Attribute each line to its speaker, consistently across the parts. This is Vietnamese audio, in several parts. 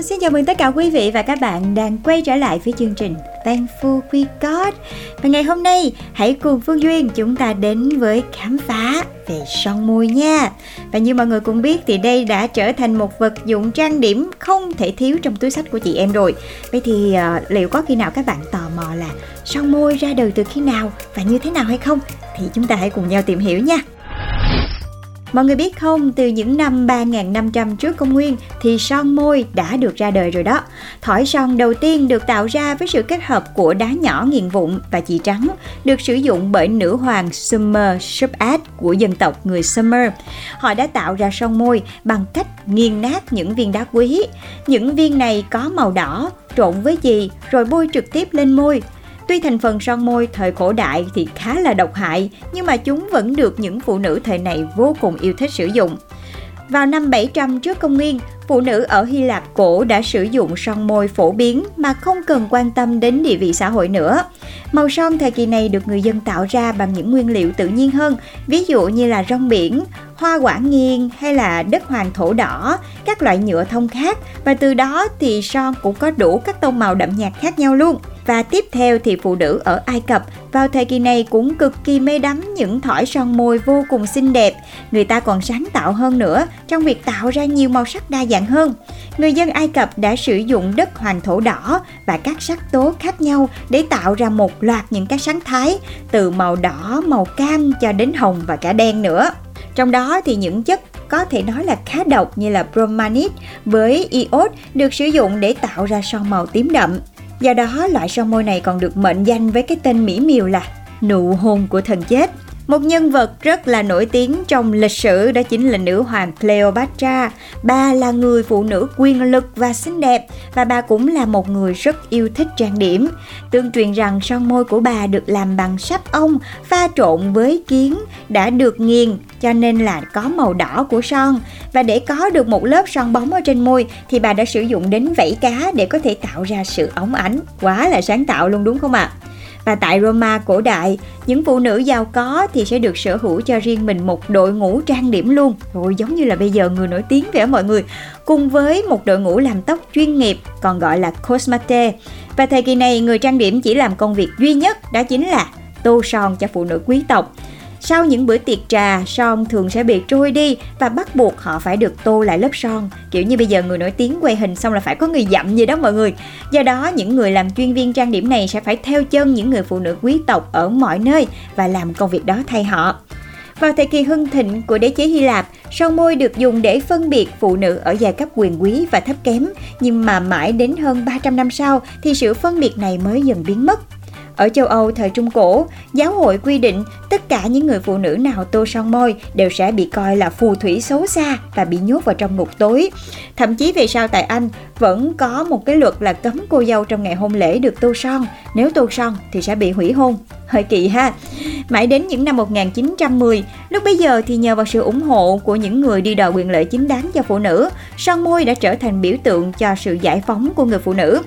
Speaker 1: Hello, xin chào mừng tất cả quý vị và các bạn đang quay trở lại với chương trình Thankful We Got Và ngày hôm nay, hãy cùng Phương Duyên chúng ta đến với khám phá về son môi nha. Và như mọi người cũng biết thì đây đã trở thành một vật dụng trang điểm không thể thiếu trong túi sách của chị em rồi. Vậy thì uh, liệu có khi nào các bạn tò mò là son môi ra đời từ khi nào và như thế nào hay không? Thì chúng ta hãy cùng nhau tìm hiểu nha. Mọi người biết không, từ những năm 3.500 trước công nguyên thì son môi đã được ra đời rồi đó. Thỏi son đầu tiên được tạo ra với sự kết hợp của đá nhỏ nghiền vụn và chỉ trắng, được sử dụng bởi nữ hoàng Summer Subad của dân tộc người Sumer. Họ đã tạo ra son môi bằng cách nghiền nát những viên đá quý. Những viên này có màu đỏ, trộn với gì rồi bôi trực tiếp lên môi. Tuy thành phần son môi thời cổ đại thì khá là độc hại, nhưng mà chúng vẫn được những phụ nữ thời này vô cùng yêu thích sử dụng. Vào năm 700 trước công nguyên, phụ nữ ở Hy Lạp cổ đã sử dụng son môi phổ biến mà không cần quan tâm đến địa vị xã hội nữa. Màu son thời kỳ này được người dân tạo ra bằng những nguyên liệu tự nhiên hơn, ví dụ như là rong biển, hoa quả nghiêng hay là đất hoàng thổ đỏ, các loại nhựa thông khác và từ đó thì son cũng có đủ các tông màu đậm nhạt khác nhau luôn. Và tiếp theo thì phụ nữ ở Ai Cập vào thời kỳ này cũng cực kỳ mê đắm những thỏi son môi vô cùng xinh đẹp. Người ta còn sáng tạo hơn nữa trong việc tạo ra nhiều màu sắc đa dạng hơn. Người dân Ai Cập đã sử dụng đất hoàng thổ đỏ và các sắc tố khác nhau để tạo ra một loạt những các sáng thái từ màu đỏ, màu cam cho đến hồng và cả đen nữa. Trong đó thì những chất có thể nói là khá độc như là bromanit với iốt được sử dụng để tạo ra son màu tím đậm. Do đó, loại son môi này còn được mệnh danh với cái tên mỹ miều là nụ hôn của thần chết. Một nhân vật rất là nổi tiếng trong lịch sử đó chính là nữ hoàng Cleopatra. Bà là người phụ nữ quyền lực và xinh đẹp, và bà cũng là một người rất yêu thích trang điểm. Tương truyền rằng son môi của bà được làm bằng sáp ong, pha trộn với kiến đã được nghiền, cho nên là có màu đỏ của son và để có được một lớp son bóng ở trên môi, thì bà đã sử dụng đến vảy cá để có thể tạo ra sự óng ánh. Quá là sáng tạo luôn, đúng không ạ? À? Và tại Roma cổ đại, những phụ nữ giàu có thì sẽ được sở hữu cho riêng mình một đội ngũ trang điểm luôn. Rồi giống như là bây giờ người nổi tiếng vậy mọi người. Cùng với một đội ngũ làm tóc chuyên nghiệp còn gọi là cosmate. Và thời kỳ này người trang điểm chỉ làm công việc duy nhất đó chính là tô son cho phụ nữ quý tộc. Sau những bữa tiệc trà, son thường sẽ bị trôi đi và bắt buộc họ phải được tô lại lớp son. Kiểu như bây giờ người nổi tiếng quay hình xong là phải có người dặm gì đó mọi người. Do đó, những người làm chuyên viên trang điểm này sẽ phải theo chân những người phụ nữ quý tộc ở mọi nơi và làm công việc đó thay họ. Vào thời kỳ hưng thịnh của đế chế Hy Lạp, son môi được dùng để phân biệt phụ nữ ở giai cấp quyền quý và thấp kém, nhưng mà mãi đến hơn 300 năm sau thì sự phân biệt này mới dần biến mất. Ở châu Âu thời Trung Cổ, giáo hội quy định tất cả những người phụ nữ nào tô son môi đều sẽ bị coi là phù thủy xấu xa và bị nhốt vào trong ngục tối. Thậm chí về sau tại Anh vẫn có một cái luật là cấm cô dâu trong ngày hôn lễ được tô son, nếu tô son thì sẽ bị hủy hôn. Hơi kỳ ha. Mãi đến những năm 1910, lúc bấy giờ thì nhờ vào sự ủng hộ của những người đi đòi quyền lợi chính đáng cho phụ nữ, son môi đã trở thành biểu tượng cho sự giải phóng của người phụ nữ.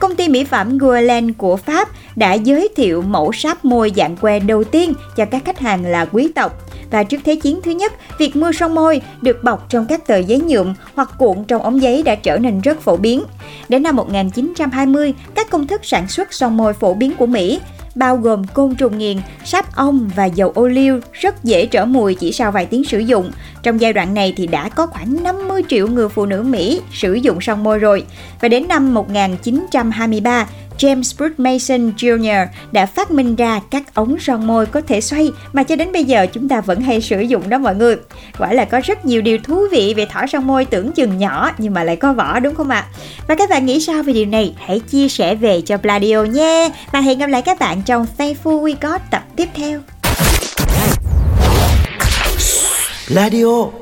Speaker 1: Công ty mỹ phẩm Guerlain của Pháp đã giới thiệu mẫu sáp môi dạng que đầu tiên cho các khách hàng là quý tộc. Và trước Thế chiến thứ nhất, việc mua son môi được bọc trong các tờ giấy nhuộm hoặc cuộn trong ống giấy đã trở nên rất phổ biến. Đến năm 1920, các công thức sản xuất son môi phổ biến của Mỹ bao gồm côn trùng nghiền, sáp ong và dầu ô liu rất dễ trở mùi chỉ sau vài tiếng sử dụng. Trong giai đoạn này thì đã có khoảng 50 triệu người phụ nữ Mỹ sử dụng son môi rồi. Và đến năm 1923, James Brooke Mason Jr. đã phát minh ra các ống son môi có thể xoay, mà cho đến bây giờ chúng ta vẫn hay sử dụng đó mọi người. Quả là có rất nhiều điều thú vị về thỏi son môi tưởng chừng nhỏ nhưng mà lại có vỏ, đúng không ạ? Và các bạn nghĩ sao về điều này? Hãy chia sẻ về cho Pladio nhé. Và hẹn gặp lại các bạn trong Thankful We Got tập tiếp theo.
Speaker 2: Pladio